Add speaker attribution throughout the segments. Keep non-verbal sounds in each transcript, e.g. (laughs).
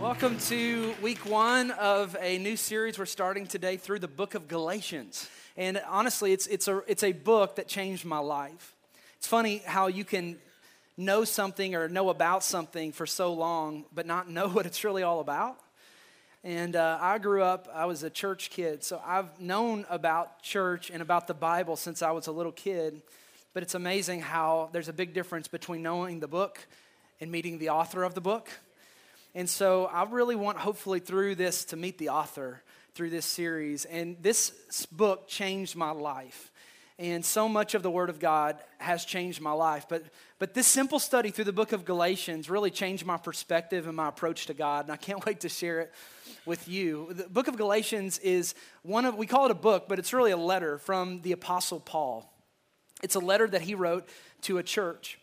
Speaker 1: Welcome to week one of a new series we're starting today through the book of Galatians. And honestly, it's, it's, a, it's a book that changed my life. It's funny how you can know something or know about something for so long, but not know (laughs) what it's really all about. And uh, I grew up, I was a church kid, so I've known about church and about the Bible since I was a little kid. But it's amazing how there's a big difference between knowing the book and meeting the author of the book. And so I really want, hopefully, through this to meet the author through this series. And this book changed my life. And so much of the Word of God has changed my life. But, but this simple study through the book of Galatians really changed my perspective and my approach to God. And I can't (laughs) wait to share it with you. The book of Galatians is one of, we call it a book, but it's really a letter from the Apostle Paul. It's a letter that he wrote to a church.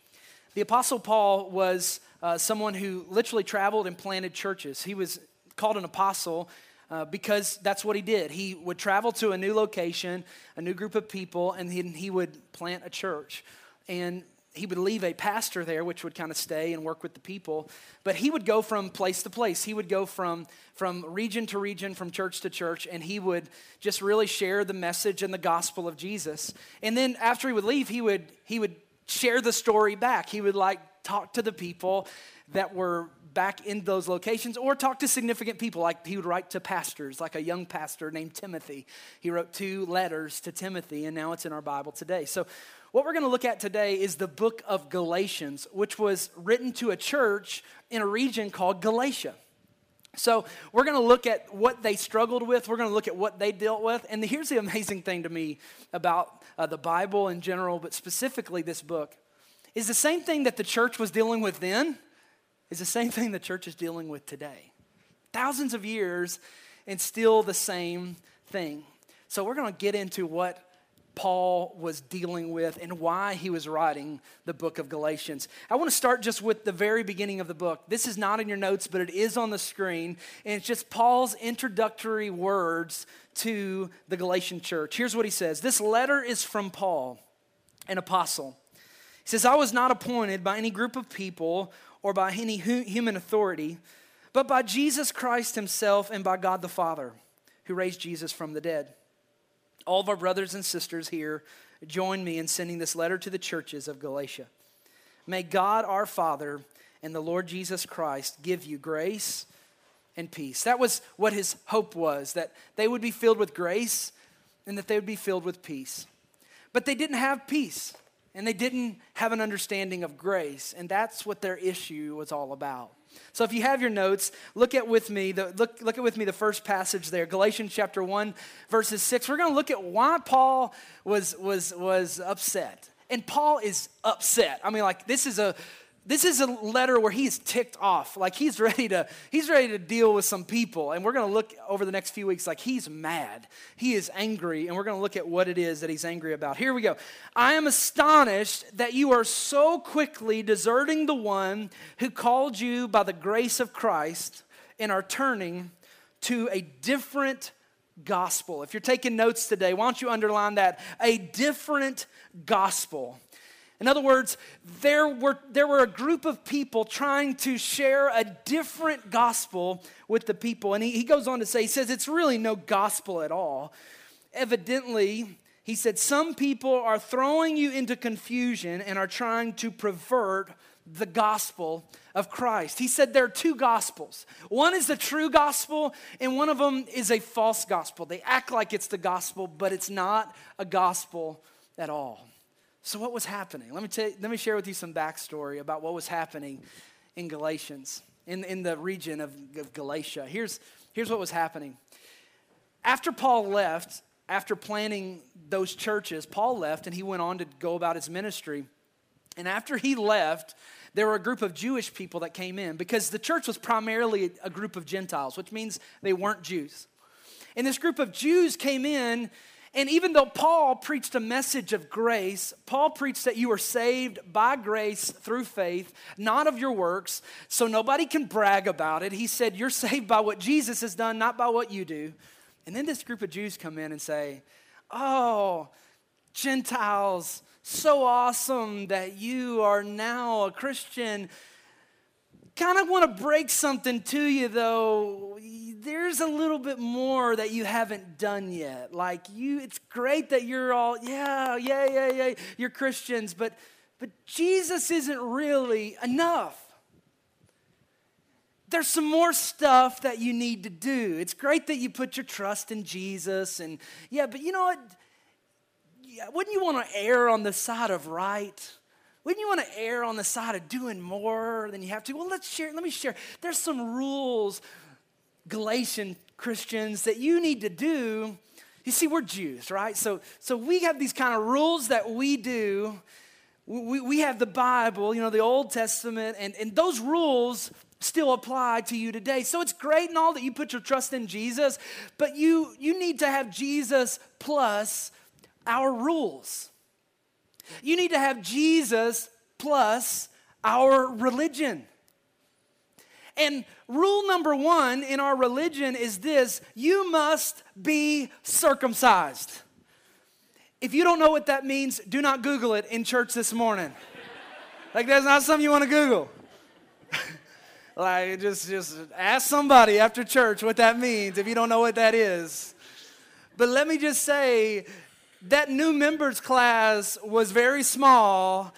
Speaker 1: The Apostle Paul was uh, someone who literally traveled and planted churches. He was called an apostle uh, because that's what he did. He would travel to a new location, a new group of people, and he, he would plant a church. And he would leave a pastor there, which would kind of stay and work with the people. But he would go from place to place. He would go from, from region to region, from church to church, and he would just really share the message and the gospel of Jesus. And then after he would leave, he would, he would share the story back. He would like talk to the people that were back in those locations or talk to significant people like he would write to pastors like a young pastor named timothy he wrote two letters to timothy and now it's in our bible today so what we're going to look at today is the book of galatians which was written to a church in a region called galatia so we're going to look at what they struggled with we're going to look at what they dealt with and here's the amazing thing to me about uh, the bible in general but specifically this book is the same thing that the church was dealing with then, is the same thing the church is dealing with today. Thousands of years and still the same thing. So we're going to get into what Paul was dealing with and why he was writing the book of Galatians. I want to start just with the very beginning of the book. This is not in your notes, but it is on the screen, and it's just Paul's introductory words to the Galatian church. Here's what he says This letter is from Paul, an apostle he says, I was not appointed by any group of people or by any human authority, but by Jesus Christ himself and by God the Father, who raised Jesus from the dead. All of our brothers and sisters here join me in sending this letter to the churches of Galatia. May God our Father and the Lord Jesus Christ give you grace and peace. That was what his hope was, that they would be filled with grace and that they would be filled with peace. But they didn't have peace and they didn't have an understanding of grace and that's what their issue was all about. So if you have your notes look at with me the, look, look at with me the first passage there galatians chapter 1 verses 6 we're going to look at why paul was was was upset. And paul is upset. I mean like this is a this is a letter where he's ticked off. Like he's ready to he's ready to deal with some people. And we're going to look over the next few weeks like he's mad. He is angry and we're going to look at what it is that he's angry about. Here we go. I am astonished that you are so quickly deserting the one who called you by the grace of christ and are turning to a different gospel. If you're taking notes today why don't you underline that? A different gospel in other words, there were, there were a group of people trying to share a different gospel with the people. And he, he goes on to say, he says, it's really no gospel at all. Evidently, he said, some people are throwing you into confusion and are trying to pervert the gospel of Christ. He said there are two gospels. One is the true gospel, and one of them is a false gospel. They act like it's the gospel, but it's not a gospel at all. So, what was happening? Let me, tell, let me share with you some backstory about what was happening in Galatians, in, in the region of, of Galatia. Here's, here's what was happening. After Paul left, after planting those churches, Paul left and he went on to go about his ministry. And after he left, there were a group of Jewish people that came in because the church was primarily a group of Gentiles, which means they weren't Jews. And this group of Jews came in and even though Paul preached a message of grace, Paul preached that you are saved by grace through faith, not of your works, so nobody can brag about it. He said, You're saved by what Jesus has done, not by what you do. And then this group of Jews come in and say, Oh, Gentiles, so awesome that you are now a Christian. Kind of want to break something to you though. There's a little bit more that you haven't done yet. Like you, it's great that you're all, yeah, yeah, yeah, yeah, you're Christians, but but Jesus isn't really enough there's some more stuff that you need to do. It's great that you put your trust in Jesus, and yeah, but you know what? Yeah, wouldn't you want to err on the side of right? Wouldn't you want to err on the side of doing more than you have to? Well, let's share. Let me share. There's some rules, Galatian Christians, that you need to do. You see, we're Jews, right? So, so we have these kind of rules that we do. We, we have the Bible, you know, the Old Testament, and, and those rules still apply to you today. So it's great and all that you put your trust in Jesus, but you, you need to have Jesus plus our rules. You need to have Jesus plus our religion. And rule number one in our religion is this you must be circumcised. If you don't know what that means, do not Google it in church this morning. like, that's not something you want to Google. (laughs) Like, just, just ask somebody after church what that means if you don't know what that is. But let me just say that new members class was very small.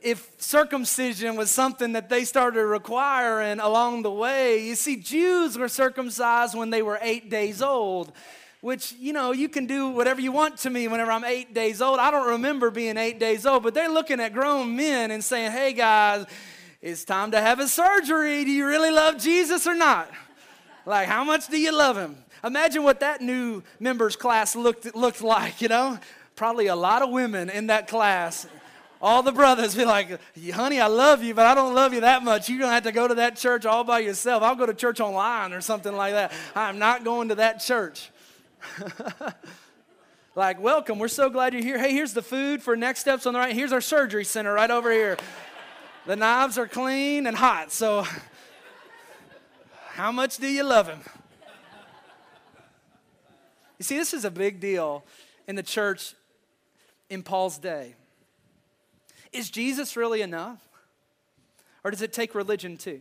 Speaker 1: If circumcision was something that they started requiring along the way, you see, Jews were circumcised when they were eight days old which, you know, you can do whatever you want to me whenever I'm eight days old. I don't remember being eight days old, but they're looking at grown men and saying, hey guys, it's time to have a surgery. Do you really love Jesus or not? Like, how much do you love him? Imagine what that new members class looked, looked like, you know? Probably a lot of women in that class. All the brothers be like, honey, I love you, but I don't love you that much. You're going to have to go to that church all by yourself. I'll go to church online or something like that. I'm not going to that church. (laughs) like, welcome. We're so glad you're here. Hey, here's the food for next steps on the right. Here's our surgery center right over here. The knives are clean and hot, so (laughs) how much do you love him? You see, this is a big deal in the church in Paul's day. Is Jesus really enough? Or does it take religion too?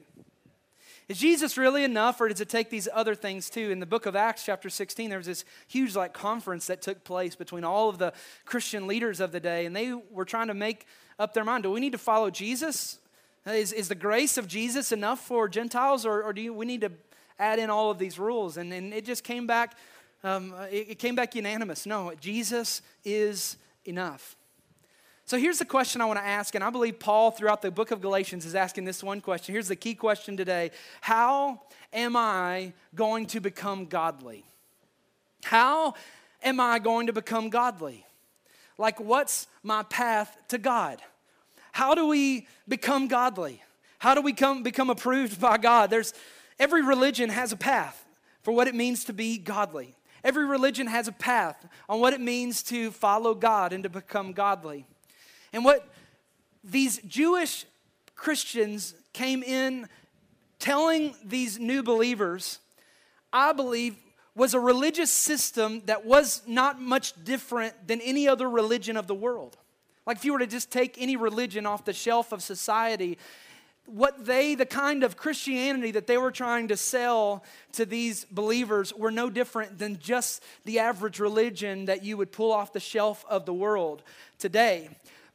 Speaker 1: Is Jesus really enough, or does it take these other things too? In the book of Acts, chapter 16, there was this huge like conference that took place between all of the Christian leaders of the day, and they were trying to make up their mind. Do we need to follow Jesus? Is, is the grace of Jesus enough for Gentiles, or, or do you, we need to add in all of these rules? And, and it just came back, um, it, it came back unanimous. No, Jesus is enough. So here's the question I want to ask, and I believe Paul throughout the book of Galatians is asking this one question. Here's the key question today How am I going to become godly? How am I going to become godly? Like, what's my path to God? How do we become godly? How do we come, become approved by God? There's, every religion has a path for what it means to be godly. Every religion has a path on what it means to follow God and to become godly. And what these Jewish Christians came in telling these new believers, I believe, was a religious system that was not much different than any other religion of the world. Like if you were to just take any religion off the shelf of society, what they, the kind of Christianity that they were trying to sell to these believers, were no different than just the average religion that you would pull off the shelf of the world today.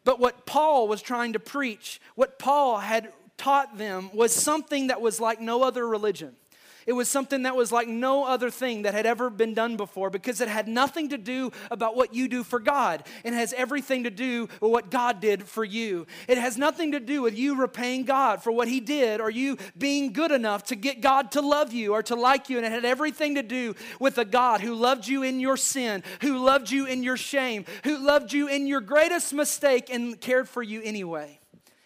Speaker 1: But what Paul was trying to preach, what Paul had taught them, was something that was like no other religion. It was something that was like no other thing that had ever been done before because it had nothing to do about what you do for God. It has everything to do with what God did for you. It has nothing to do with you repaying God for what He did or you being good enough to get God to love you or to like you. And it had everything to do with a God who loved you in your sin, who loved you in your shame, who loved you in your greatest mistake and cared for you anyway.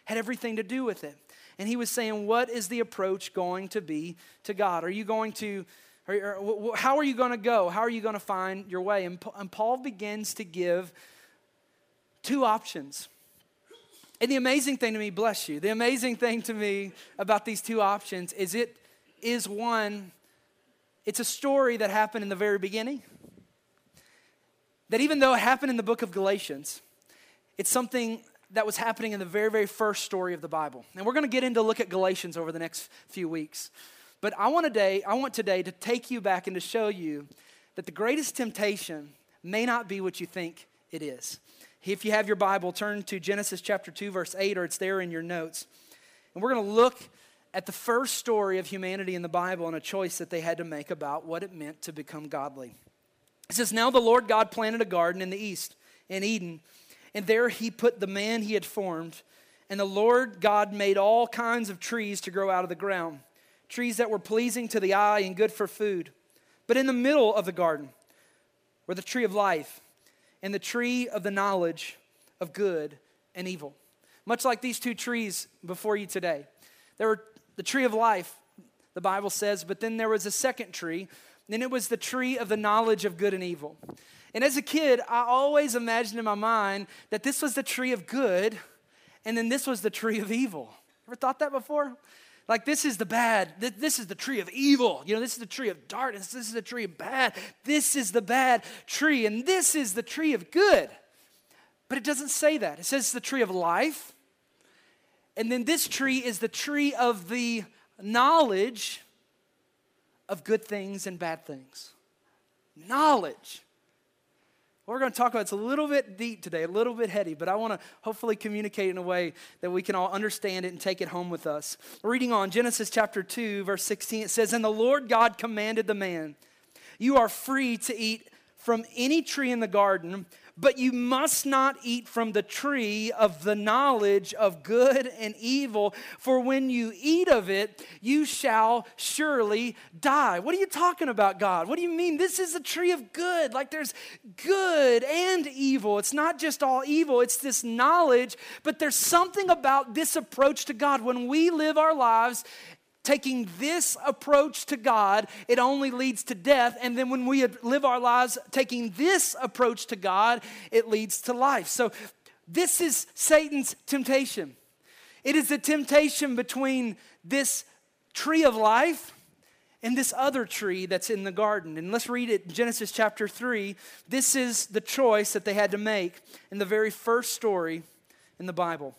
Speaker 1: Had everything to do with it. And he was saying, What is the approach going to be to God? Are you going to, or, how are you going to go? How are you going to find your way? And, and Paul begins to give two options. And the amazing thing to me, bless you, the amazing thing to me about these two options is it is one it's a story that happened in the very beginning. That even though it happened in the book of Galatians, it's something that was happening in the very, very first story of the Bible. And we're going to get into look at Galatians over the next few weeks. But I want today, I want today to take you back and to show you that the greatest temptation may not be what you think it is. If you have your Bible, turn to Genesis chapter 2, verse 8, or it's there in your notes. And we're going to look at the first story of humanity in the Bible and a choice that they had to make about what it meant to become godly. It says, Now the Lord God planted a garden in the east, in Eden and there he put the man he had formed. And the Lord God made all kinds of trees to grow out of the ground, trees that were pleasing to the eye and good for food. But in the middle of the garden were the tree of life and the tree of the knowledge of good and evil. Much like these two trees before you today. There were the tree of life, the Bible says, but then there was a second tree, and it was the tree of the knowledge of good and evil. And as a kid, I always imagined in my mind that this was the tree of good and then this was the tree of evil. Ever thought that before? Like, this is the bad. This is the tree of evil. You know, this is the tree of darkness. This is the tree of bad. This is the bad tree. And this is the tree of good. But it doesn't say that. It says the tree of life. And then this tree is the tree of the knowledge of good things and bad things. Knowledge. What we're going to talk about, it's a little bit deep today, a little bit heady, but I want to hopefully communicate in a way that we can all understand it and take it home with us. Reading on Genesis chapter 2, verse 16, it says, And the Lord God commanded the man, You are free to eat from any tree in the garden, but you must not eat from the tree of the knowledge of good and evil, for when you eat of it, you shall surely die. What are you talking about, God? What do you mean? This is a tree of good. Like there's good and evil. It's not just all evil, it's this knowledge, but there's something about this approach to God. When we live our lives taking this approach to God, it only leads to death. And then when we live our lives taking this approach to God, it leads to life. So this is Satan's temptation. It is the temptation between this tree of life and this other tree that's in the garden. And let's read it Genesis chapter 3. This is the choice that they had to make in the very first story in the Bible.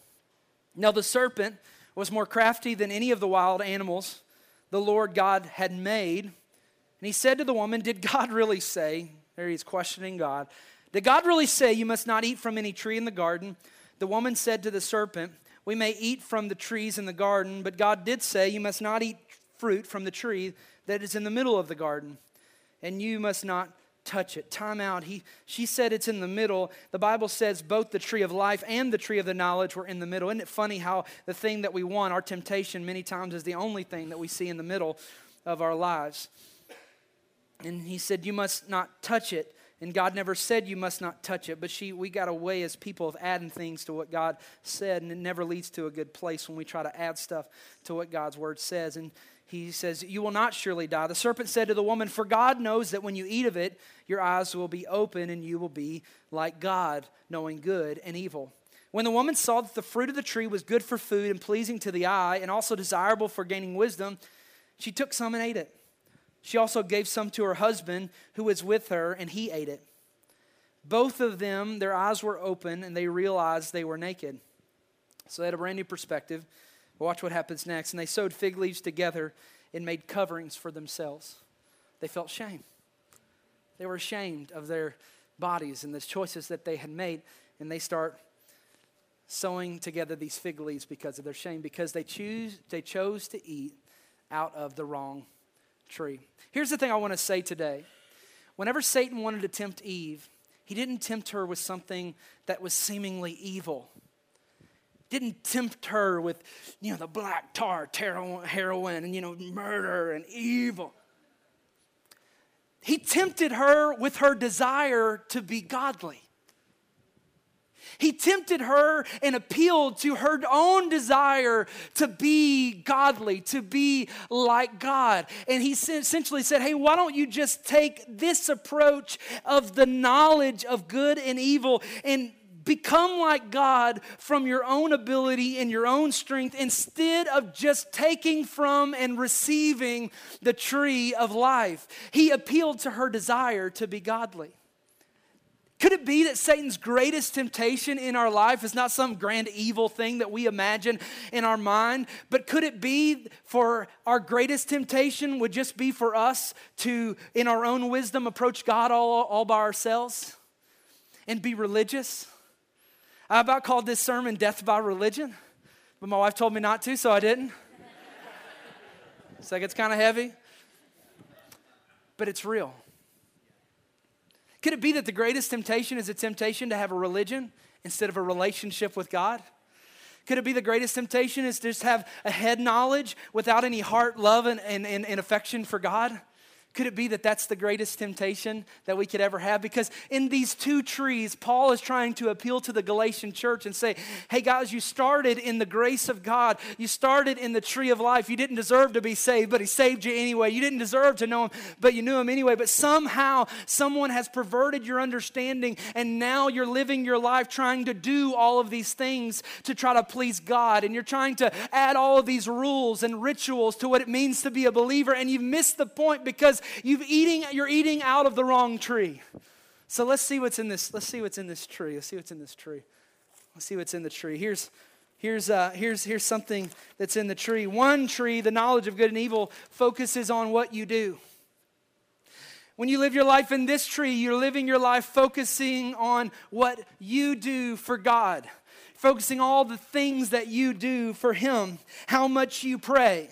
Speaker 1: Now, the serpent was more crafty than any of the wild animals the Lord God had made. And he said to the woman, Did God really say? There he's questioning God. Did God really say you must not eat from any tree in the garden? The woman said to the serpent, We may eat from the trees in the garden, but God did say you must not eat fruit from the tree that is in the middle of the garden, and you must not touch it. Time out. He, she said it's in the middle. The Bible says both the tree of life and the tree of the knowledge were in the middle. Isn't it funny how the thing that we want, our temptation, many times is the only thing that we see in the middle of our lives? And he said, You must not touch it. And God never said you must not touch it, but she, we got a way as people of adding things to what God said, and it never leads to a good place when we try to add stuff to what God's word says. And he says, You will not surely die. The serpent said to the woman, For God knows that when you eat of it, your eyes will be open and you will be like God, knowing good and evil. When the woman saw that the fruit of the tree was good for food and pleasing to the eye, and also desirable for gaining wisdom, she took some and ate it. She also gave some to her husband who was with her, and he ate it. Both of them, their eyes were open, and they realized they were naked. So they had a brand new perspective. Watch what happens next. And they sewed fig leaves together and made coverings for themselves. They felt shame. They were ashamed of their bodies and the choices that they had made. And they start sewing together these fig leaves because of their shame, because they, choose, they chose to eat out of the wrong tree. Here's the thing I want to say today. Whenever Satan wanted to tempt Eve, he didn't tempt her with something that was seemingly evil didn't tempt her with, you know, the black tar, heroin, and, you know, murder and evil. He tempted her with her desire to be godly. He tempted her and appealed to her own desire to be godly, to be like God. And he essentially said, Hey, why don't you just take this approach of the knowledge of good and evil and become like God from your own ability and your own strength instead of just taking from and receiving the tree of life. He appealed to her desire to be godly. Could it be that Satan's greatest temptation in our life is not some grand evil thing that we imagine in our mind, but could it be for our greatest temptation would just be for us to, in our own wisdom, approach God all, all by ourselves and be religious? I about called this sermon Death by Religion, but my wife told me not to, so I didn't. it's like it's kind of heavy, but it's real. Could it be that the greatest temptation is a temptation to have a religion instead of a relationship with God? Could it be the greatest temptation is to just have a head knowledge without any heart, love, and, and, and, affection for God? Could it be that that's the greatest temptation that we could ever have? Because in these two trees, Paul is trying to appeal to the Galatian church and say, hey guys, you started in the grace of God. You started in the tree of life. You didn't deserve to be saved, but He saved you anyway. You didn't deserve to know Him, but you knew Him anyway. But somehow someone has perverted your understanding, and now you're living your life trying to do all of these things to try to please God. And you're trying to add all of these rules and rituals to what it means to be a believer, and you've missed the point because You've eating, you're eating out of the wrong tree. So let's see what's in this. Let's see what's in this tree. Let's see what's in this tree. Let's see what's in the tree. Here's here's uh, here's here's something that's in the tree. One tree, the knowledge of good and evil, focuses on what you do. When you live your life in this tree, you're living your life focusing on what you do for God, focusing all the things that you do for Him, how much you pray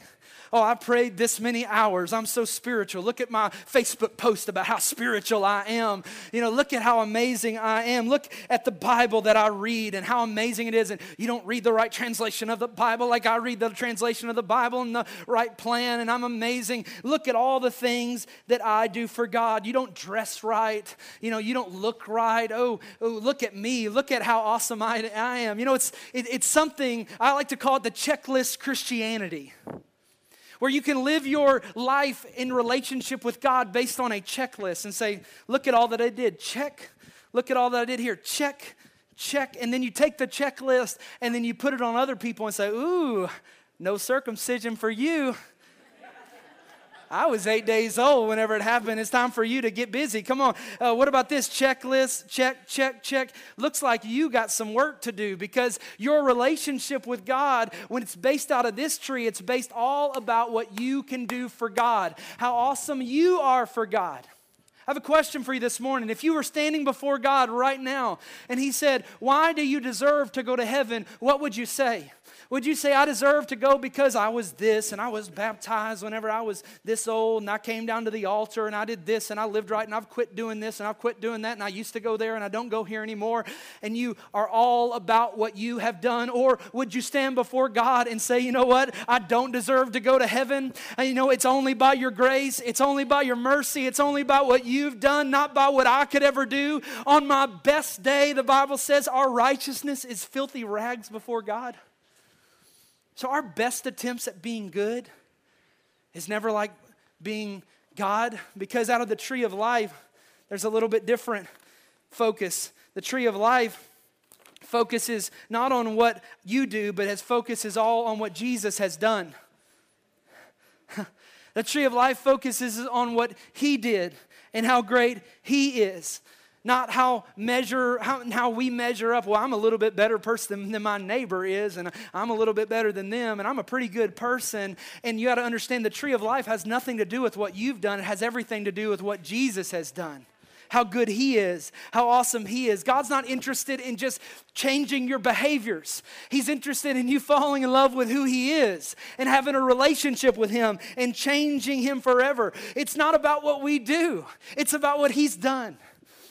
Speaker 1: Oh, I prayed this many hours. I'm so spiritual. Look at my Facebook post about how spiritual I am. You know, look at how amazing I am. Look at the Bible that I read and how amazing it is. And you don't read the right translation of the Bible like I read the translation of the Bible and the right plan, and I'm amazing. Look at all the things that I do for God. You don't dress right. You know, you don't look right. Oh, oh look at me. Look at how awesome I, I am. You know, it's, it, it's something, I like to call it the checklist Christianity where you can live your life in relationship with God based on a checklist and say, Look at all that I did, check. Look at all that I did here, check, check. And then you take the checklist and then you put it on other people and say, Ooh, no circumcision for you. I was eight days old whenever it happened. It's time for you to get busy. Come on. Uh, what about this checklist? Check, check, check. Looks like you got some work to do because your relationship with God, when it's based out of this tree, it's based all about what you can do for God, how awesome you are for God. I have a question for you this morning. If you were standing before God right now and He said, Why do you deserve to go to heaven? What would you say? Would you say, I deserve to go because I was this and I was baptized whenever I was this old and I came down to the altar and I did this and I lived right and I've quit doing this and I've quit doing that and I used to go there and I don't go here anymore? And you are all about what you have done? Or would you stand before God and say, you know what? I don't deserve to go to heaven. And you know, it's only by your grace, it's only by your mercy, it's only by what you've done, not by what I could ever do. On my best day, the Bible says our righteousness is filthy rags before God. So, our best attempts at being good is never like being God, because out of the tree of life, there's a little bit different focus. The tree of life focuses not on what you do, but its focus is all on what Jesus has done. (laughs) the tree of life focuses on what he did and how great he is not how measure how, how we measure up well i'm a little bit better person than my neighbor is and i'm a little bit better than them and i'm a pretty good person and you got to understand the tree of life has nothing to do with what you've done it has everything to do with what jesus has done how good He is, how awesome He is. God's not interested in just changing your behaviors. He's interested in you falling in love with who He is and having a relationship with Him and changing Him forever. It's not about what we do, it's about what He's done.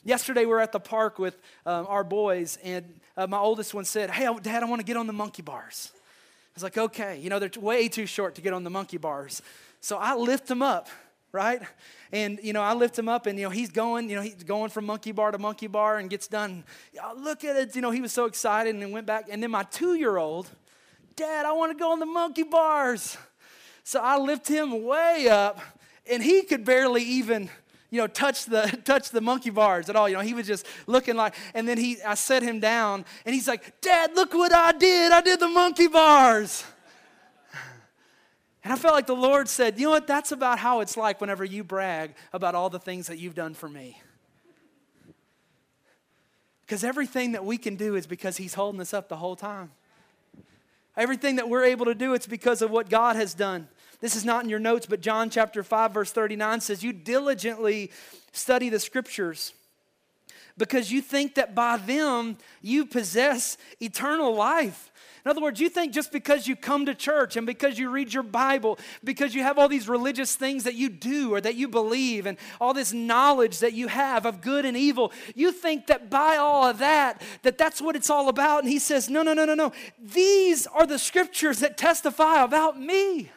Speaker 1: Yesterday, we were at the park with um, our boys, and uh, my oldest one said, Hey, Dad, I want to get on the monkey bars. I was like, Okay. You know, they're way too short to get on the monkey bars. So I lift him up, right? And, you know, I lift him up, and, you know, he's going, you know, he's going from monkey bar to monkey bar and gets done. Look at it. You know, he was so excited and then went back. And then my two year old, Dad, I want to go on the monkey bars. So I lift him way up, and he could barely even you know, touch the (laughs) touch the monkey bars at all. You know, he was just looking like, and then he I set him down and he's like, Dad, look what I did. I did the monkey bars. And I felt like the Lord said, you know what, that's about how it's like whenever you brag about all the things that you've done for me. Because everything that we can do is because He's holding us up the whole time. Everything that we're able to do, it's because of what God has done. This is not in your notes, but John chapter 5, verse 39 says, You diligently study the scriptures because you think that by them you possess eternal life. In other words, you think just because you come to church and because you read your Bible, because you have all these religious things that you do or that you believe, and all this knowledge that you have of good and evil, you think that by all of that, that that's what it's all about. And he says, no, no, no, no, no. These are the scriptures that testify about me.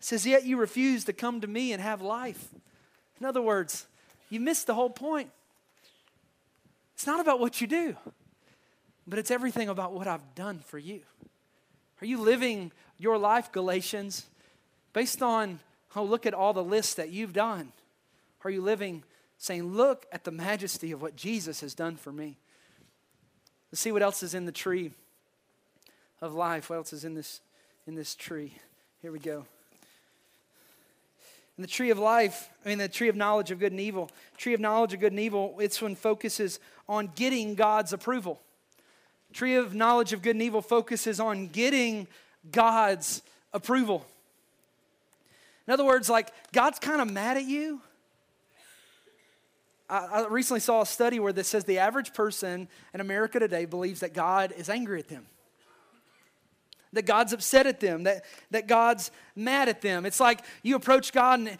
Speaker 1: Says, yet you refuse to come to me and have life. In other words, you missed the whole point. It's not about what you do but it's everything about what I've done for you. Are you living your life, Galatians, based on, oh, look at all the lists that you've done? Are you living saying, look at the majesty of what Jesus has done for me? Let's see what else is in the tree of life. What else is in this, in this tree? Here we go. In the tree of life, I mean, the tree of knowledge of good and evil, tree of knowledge of good and evil, it's one focuses on getting God's approval. Tree of knowledge of good and evil focuses on getting God's approval. In other words, like God's kind of mad at you. I, I recently saw a study where this says the average person in America today believes that God is angry at them that God's upset at them, that, that God's mad at them. It's like you approach God and,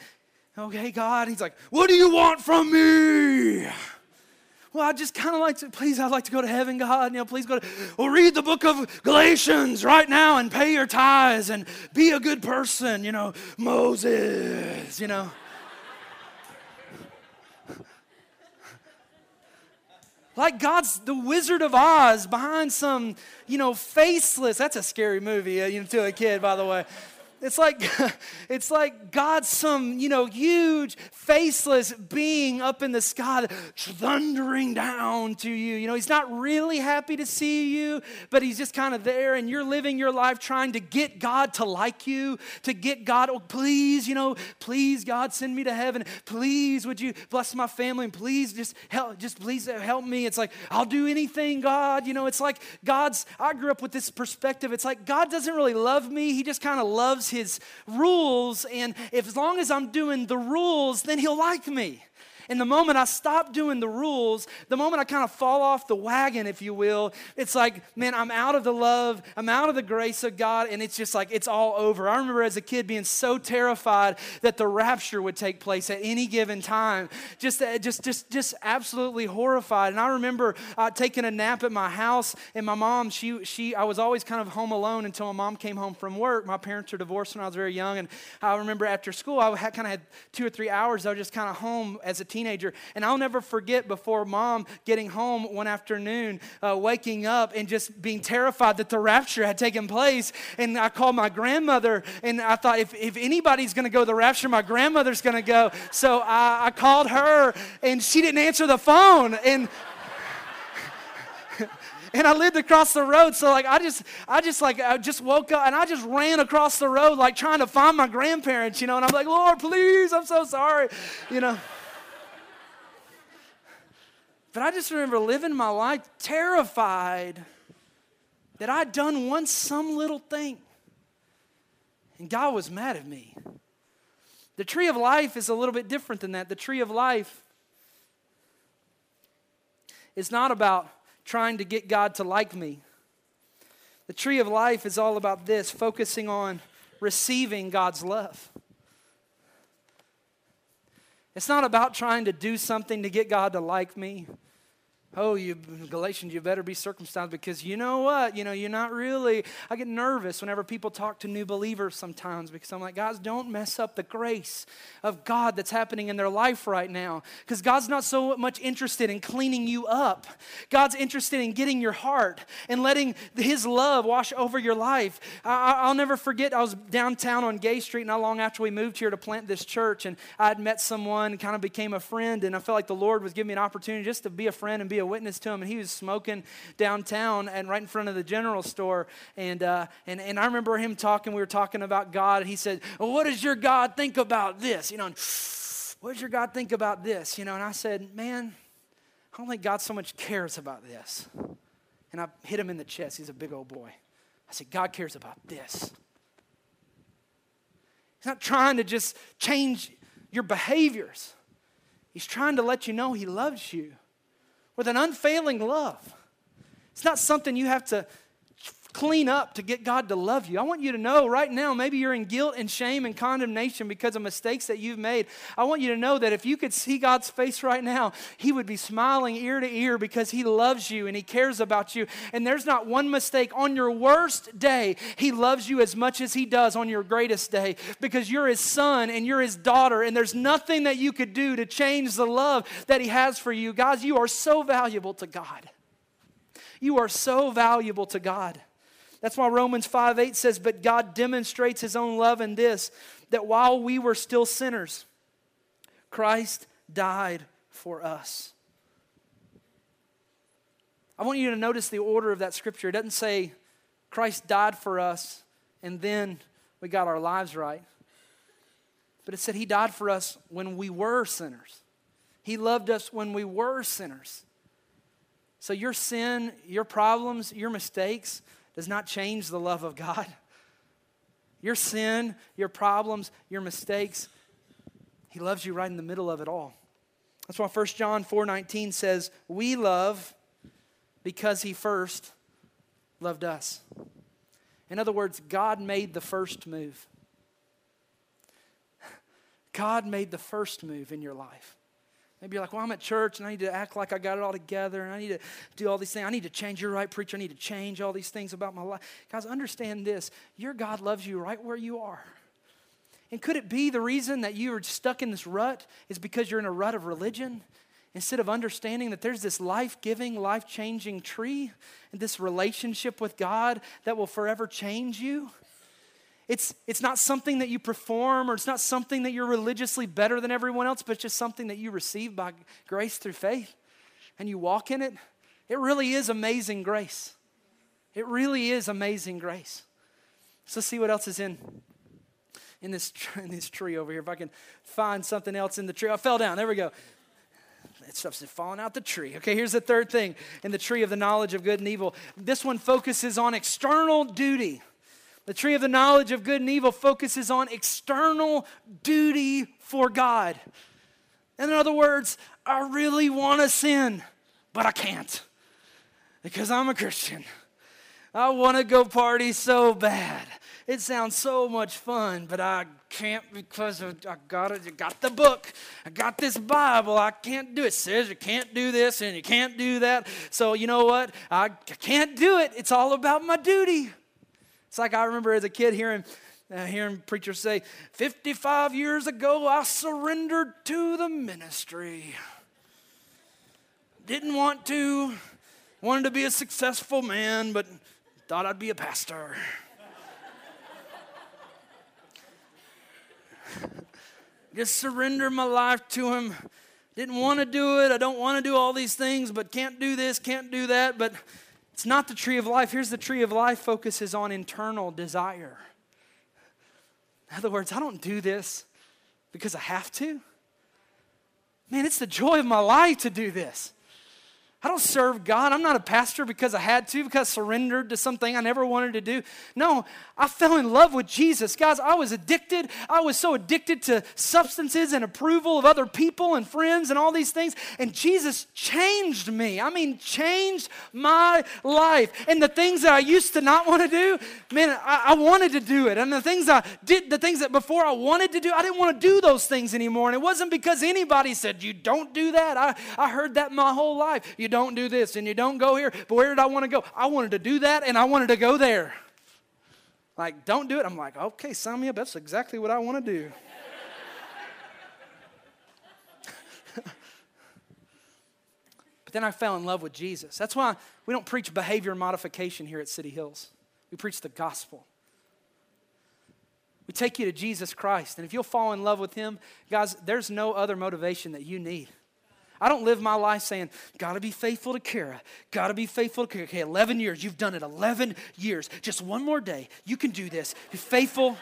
Speaker 1: okay, God, He's like, what do you want from me? well, I just kind of like to, please, I'd like to go to heaven, God. You know, please go to, well, read the book of Galatians right now and pay your tithes and be a good person, you know, Moses, you know. Like God's the Wizard of Oz behind some, you know, faceless. That's a scary movie uh, you know, to a kid, by the way. It's like, (laughs) it's like God's some, you know, huge, faceless being up in the sky thundering down to you. You know, he's not really happy to see you, but he's just kind of there, and you're living your life trying to get God to like you, to get God, oh, please, you know, please, God, send me to heaven. Please, would you bless my family? And please, just help, just please help me. It's like, I'll do anything, God. You know, it's like God's, I grew up with this perspective. It's like God doesn't really love me, He just kind of loves his rules, and if, as long as I'm doing the rules, then he'll like me. And the moment I stop doing the rules, the moment I kind of fall off the wagon, if you will, it's like, man, I'm out of the love, I'm out of the grace of God, and it's just like, it's all over. I remember as a kid being so terrified that the rapture would take place at any given time, just, uh, just, just, just absolutely horrified. And I remember uh, taking a nap at my house, and my mom, she, she, I was always kind of home alone until my mom came home from work. My parents were divorced when I was very young, and I remember after school, I had kind of had two or three hours. I was just kind of home as a teenager teenager. And I'll never forget before mom getting home one afternoon, uh, waking up and just being terrified that the rapture had taken place. And I called my grandmother, and I thought, if, if anybody's going to go to the rapture, my grandmother's going to go. So I, I called her, and she didn't answer the phone. And (laughs) and I lived across the road. So like I just I just like I just woke up and I just ran across the road like trying to find my grandparents, you know, and I'm like, Lord, please, I'm so sorry, you know. But I just remember living my life terrified that I'd done one some little thing. And God was mad at me. The tree of life is a little bit different than that. The tree of life is not about trying to get God to like me. The tree of life is all about this focusing on receiving God's love. It's not about trying to do something to get God to like me. Oh, you Galatians, you better be circumcised because you know what? You know, you're not really. I get nervous whenever people talk to new believers sometimes because I'm like, guys, don't mess up the grace of God that's happening in their life right now. Because God's not so much interested in cleaning you up. God's interested in getting your heart and letting His love wash over your life. I, will never forget, I was downtown on Gay Street not long after we moved here to plant this church, and I had met someone, kind of became a friend, and I felt like the Lord was giving me an opportunity just to be a friend and be a witness to him, and he was smoking downtown and right in front of the general store. And, uh, and, and I remember him talking, we were talking about God, and he said, well, What does your God think about this? You know, what does your God think about this? You know, and I said, Man, I don't think God so much cares about this. And I hit him in the chest. He's a big old boy. I said, God cares about this. He's not trying to just change your behaviors. He's trying to let you know He loves you with an unfailing love. It's not something you have to clean up to get God to love you. I want you to know right now, maybe you're in guilt and shame and condemnation because of mistakes that you've made. I want you to know that if you could see God's face right now, He would be smiling ear to ear because He loves you and He cares about you. And there's not one mistake on your worst day, He loves you as much as He does on your greatest day because you're His son and you're His daughter, and there's nothing that you could do to change the love that He has for you. Guys, you are so valuable to God. You are so valuable to God. That's why Romans 5 8 says, But God demonstrates his own love in this, that while we were still sinners, Christ died for us. I want you to notice the order of that scripture. It doesn't say Christ died for us and then we got our lives right. But it said he died for us when we were sinners. He loved us when we were sinners. So your sin, your problems, your mistakes, does not change the love of God. (laughs) Your sin, your problems, your mistakes, He loves you right in the middle of it all. That's why 1 John 4:19 says, "We love because he first loved us." In other words, God made the first move. (laughs) God made the first move in your life. Maybe you're like, well, I'm at church and I need to act like I got it all together and I need to do all these things. I need to change. You're right, preacher. I need to change all these things about my life. Guys, understand this. Your God loves you right where you are. And could it be the reason that you are stuck in this rut is because you're in a rut of religion? Instead of understanding that there's this life giving, life changing tree and this relationship with God that will forever change you? It's, it's not something that you perform or it's not something that you're religiously better than everyone else, but it's just something that you receive by grace through faith and you walk in it. It really is amazing grace. It really is amazing grace. So let's see what else is in in this in this tree over here. If I can find something else in the tree. I fell down. There we go. That stuff's falling out the tree. Okay, here's the third thing in the tree of the knowledge of good and evil. This one focuses on external duty. The tree of the knowledge of good and evil focuses on external duty for God. In other words, I really want to sin, but I can't because I'm a Christian. I want to go party so bad. It sounds so much fun, but I can't because I got it. I got the book. I got this Bible. I can't do it. it. Says you can't do this and you can't do that. So you know what? I can't do it. It's all about my duty. It's like I remember as a kid hearing, uh, hearing preachers say, 55 years ago, I surrendered to the ministry. Didn't want to, wanted to be a successful man, but thought I'd be a pastor. (laughs) Just surrender my life to Him. Didn't want to do it. I don't want to do all these things, but can't do this, can't do that. But it's not the tree of life. Here's the tree of life focuses on internal desire. In other words, I don't do this because I have to. Man, it's the joy of my life to do this. I don't serve God. I'm not a pastor because I had to, because I surrendered to something I never wanted to do. No, I fell in love with Jesus. Guys, I was addicted. I was so addicted to substances and approval of other people and friends and all these things. And Jesus changed me. I mean, changed my life. And the things that I used to not want to do, man, I, I wanted to do it. And the things I did, the things that before I wanted to do, I didn't want to do those things anymore. And it wasn't because anybody said, you don't do that. I, I heard that my whole life. You don't do this and you don't go here. But where did I want to go? I wanted to do that and I wanted to go there. Like, don't do it. I'm like, okay, sign me up. That's exactly what I want to do. (laughs) but then I fell in love with Jesus. That's why we don't preach behavior modification here at City Hills, we preach the gospel. We take you to Jesus Christ. And if you'll fall in love with Him, guys, there's no other motivation that you need. I don't live my life saying, gotta be faithful to Kara, gotta be faithful to Kara. Okay, 11 years, you've done it 11 years. Just one more day, you can do this. Be faithful.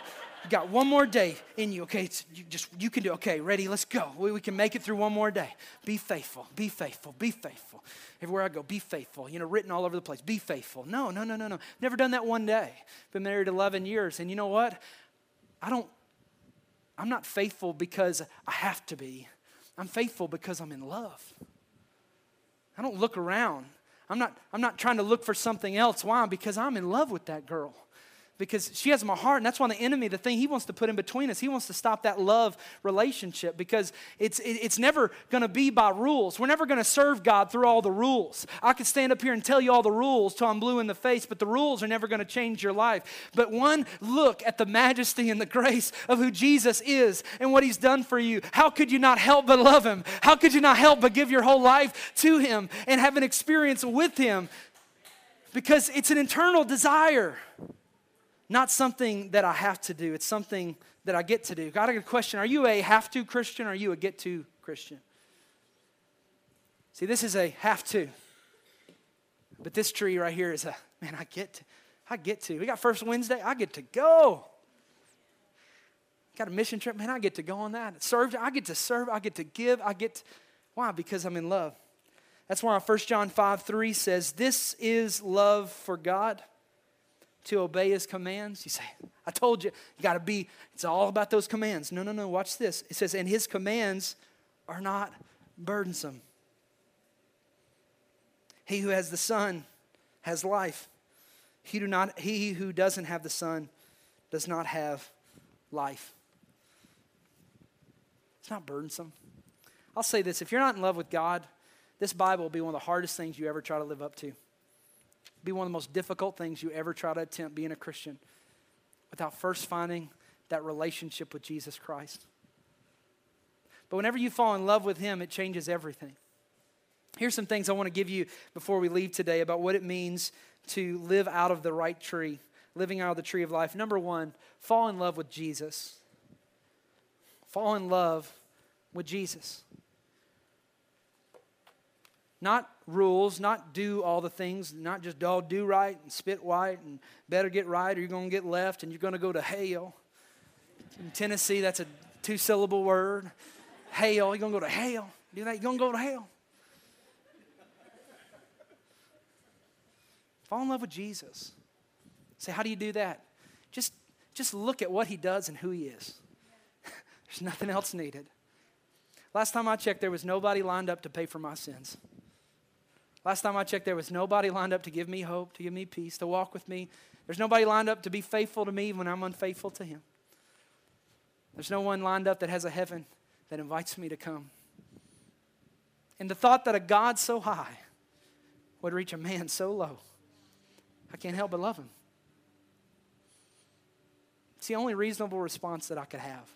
Speaker 1: You got one more day in you. Okay, you just you can do. Okay, ready? Let's go. We, we can make it through one more day. Be faithful. Be faithful. Be faithful. Everywhere I go, be faithful. You know, written all over the place. Be faithful. No, no, no, no, no. Never done that one day. Been married 11 years, and you know what? I don't, I'm not faithful because I have to be. I'm faithful because I'm in love. I don't look around. I'm not, I'm not trying to look for something else. Why? Because I'm in love with that girl because she has my heart and that's why the enemy the thing he wants to put in between us he wants to stop that love relationship because it's it's never going to be by rules. We're never going to serve god through all the rules. I could stand up here and tell you all the rules till i'm blue in the face but the rules are never going to change your life. But one look at the majesty and the grace of who jesus is and what he's done for you. How could you not help but love him? How could you not help but give your whole life to him and have an experience with him? Because it's an internal desire not something that I have to do, it's something that I get to do. Got a good question Are you a have to Christian or are you a get to Christian? See, this is a have to. But this tree right here is a man, I get to. I get to. We got first Wednesday, I get to go. Got a mission trip, man, I get to go on that. Serve, I get to serve, I get to give, I get to, why? Because I'm in love. That's why 1 John 5 3 says, This is love for God to obey his commands? You say, I told you, you got to be, it's all about those commands. No, no, no, watch this. It says, and his commands are not burdensome. He who has the Son has life. He, do not, he who doesn't have the Son does not have life. It's not burdensome. I'll say this if you're not in love with God, this Bible will be one of the hardest things you ever try to live up to be one of the most difficult things you ever try to attempt being a Christian without first finding that relationship with Jesus Christ. But whenever you fall in love with Him, it changes everything. Here's some things I want to give you before we leave today about what it means to live out of the right tree, living out of the tree of life. Number one, fall in love with Jesus. Fall in love with Jesus. Not rules, not do all the things, not just all do right and spit white and better get right or you're going to get left and you're going to go to hell. In Tennessee, that's a two syllable word. Hell, you're going to go to hell. Do that, you're going to go to hell. Fall in love with Jesus. Say, how do you do that? Just, just look at what he does and who he is. (laughs) There's nothing else needed. Last time I checked, there was nobody lined up to pay for my sins. Last time I checked, there was nobody lined up to give me hope, to give me peace, to walk with me. There's nobody lined up to be faithful to me when I'm unfaithful to Him. There's no one lined up that has a heaven that invites me to come. And the thought that a God so high would reach a man so low, I can't help but love him. It's the only reasonable response that I could have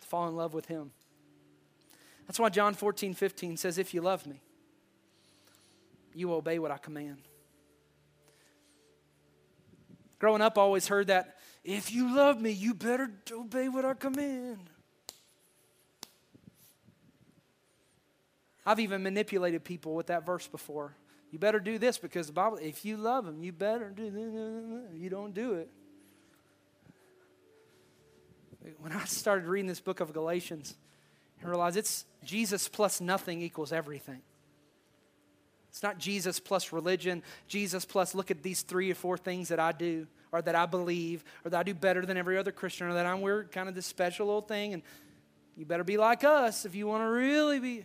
Speaker 1: to fall in love with him. That's why John 14, 15 says, If you love me, you obey what I command. Growing up, I always heard that if you love me, you better obey what I command. I've even manipulated people with that verse before. You better do this because the Bible, if you love him, you better do this. You don't do it. When I started reading this book of Galatians, I realized it's Jesus plus nothing equals everything. It's not Jesus plus religion, Jesus plus look at these three or four things that I do, or that I believe, or that I do better than every other Christian, or that I'm we're kind of this special little thing, and you better be like us if you want to really be.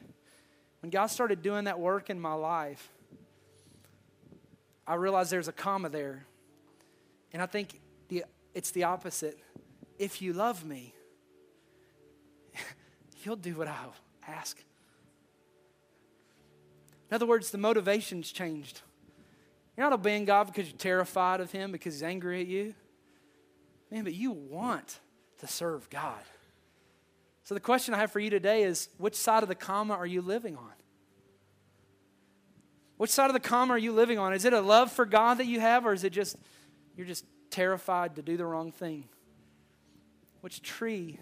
Speaker 1: When God started doing that work in my life, I realized there's a comma there. And I think the, it's the opposite. If you love me, (laughs) you'll do what I ask. In other words, the motivation's changed. You're not obeying God because you're terrified of Him, because He's angry at you. Man, but you want to serve God. So the question I have for you today is which side of the comma are you living on? Which side of the comma are you living on? Is it a love for God that you have, or is it just you're just terrified to do the wrong thing? Which tree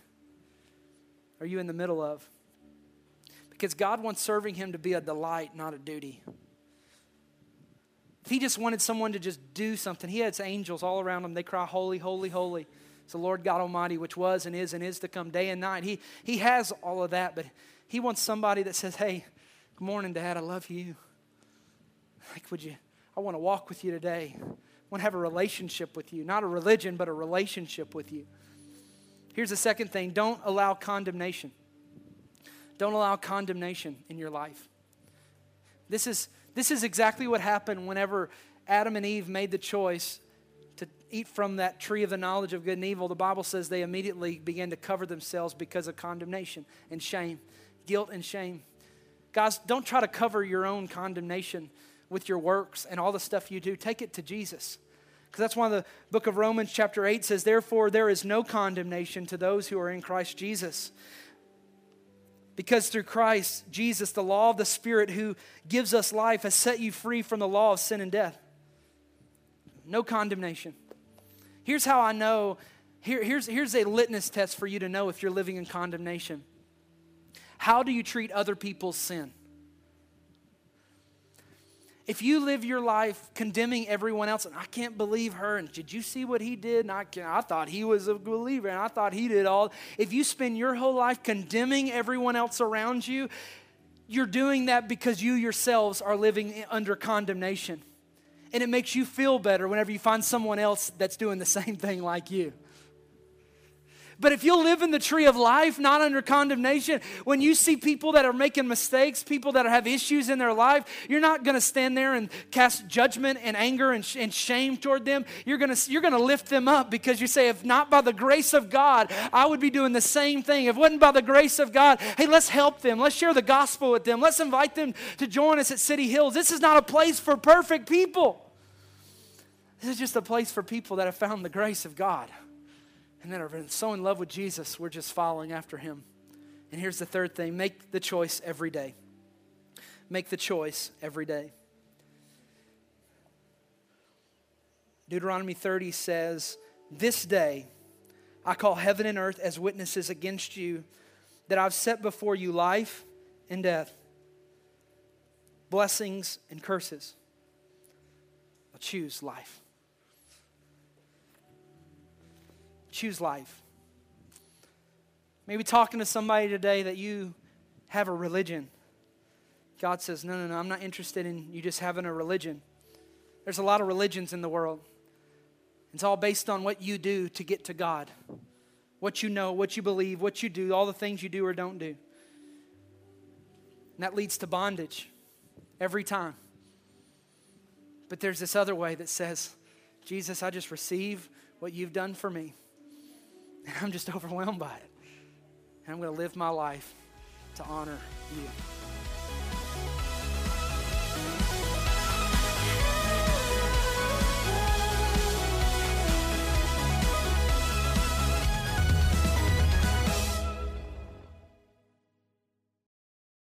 Speaker 1: are you in the middle of? Because God wants serving Him to be a delight, not a duty. If He just wanted someone to just do something, He has angels all around Him. They cry, Holy, holy, holy. It's the Lord God Almighty, which was and is and is to come day and night. He, he has all of that, but He wants somebody that says, Hey, good morning, Dad. I love you. Like, would you? I want to walk with you today. I want to have a relationship with you. Not a religion, but a relationship with you. Here's the second thing don't allow condemnation. Don't allow condemnation in your life. This is, this is exactly what happened whenever Adam and Eve made the choice to eat from that tree of the knowledge of good and evil. The Bible says they immediately began to cover themselves because of condemnation and shame, guilt and shame. Guys, don't try to cover your own condemnation with your works and all the stuff you do. Take it to Jesus. Because that's why the book of Romans, chapter 8, says, Therefore, there is no condemnation to those who are in Christ Jesus. Because through Christ Jesus, the law of the Spirit who gives us life has set you free from the law of sin and death. No condemnation. Here's how I know here, here's, here's a litmus test for you to know if you're living in condemnation. How do you treat other people's sin? If you live your life condemning everyone else, and I can't believe her, and did you see what he did? And I, can, I thought he was a believer, and I thought he did all. If you spend your whole life condemning everyone else around you, you're doing that because you yourselves are living under condemnation. And it makes you feel better whenever you find someone else that's doing the same thing like you. But if you'll live in the tree of life, not under condemnation, when you see people that are making mistakes, people that have issues in their life, you're not going to stand there and cast judgment and anger and, sh- and shame toward them. You're going you're going to lift them up because you say, if not by the grace of God, I would be doing the same thing. If it wasn't by the grace of God, hey, let's help them. Let's share the gospel with them. Let's invite them to join us at City Hills. This is not a place for perfect people. This is just a place for people that have found the grace of God and that are so in love with Jesus, we're just following after him. And here's the third thing make the choice every day. Make the choice every day. Deuteronomy 30 says, This day I call heaven and earth as witnesses against you that I've set before you life and death, blessings and curses. I'll choose life. Choose life. Maybe talking to somebody today that you have a religion. God says, No, no, no, I'm not interested in you just having a religion. There's a lot of religions in the world. It's all based on what you do to get to God. What you know, what you believe, what you do, all the things you do or don't do. And that leads to bondage every time. But there's this other way that says, Jesus, I just receive what you've done for me. And (laughs) I'm just overwhelmed by it. And I'm going to live my life to honor you.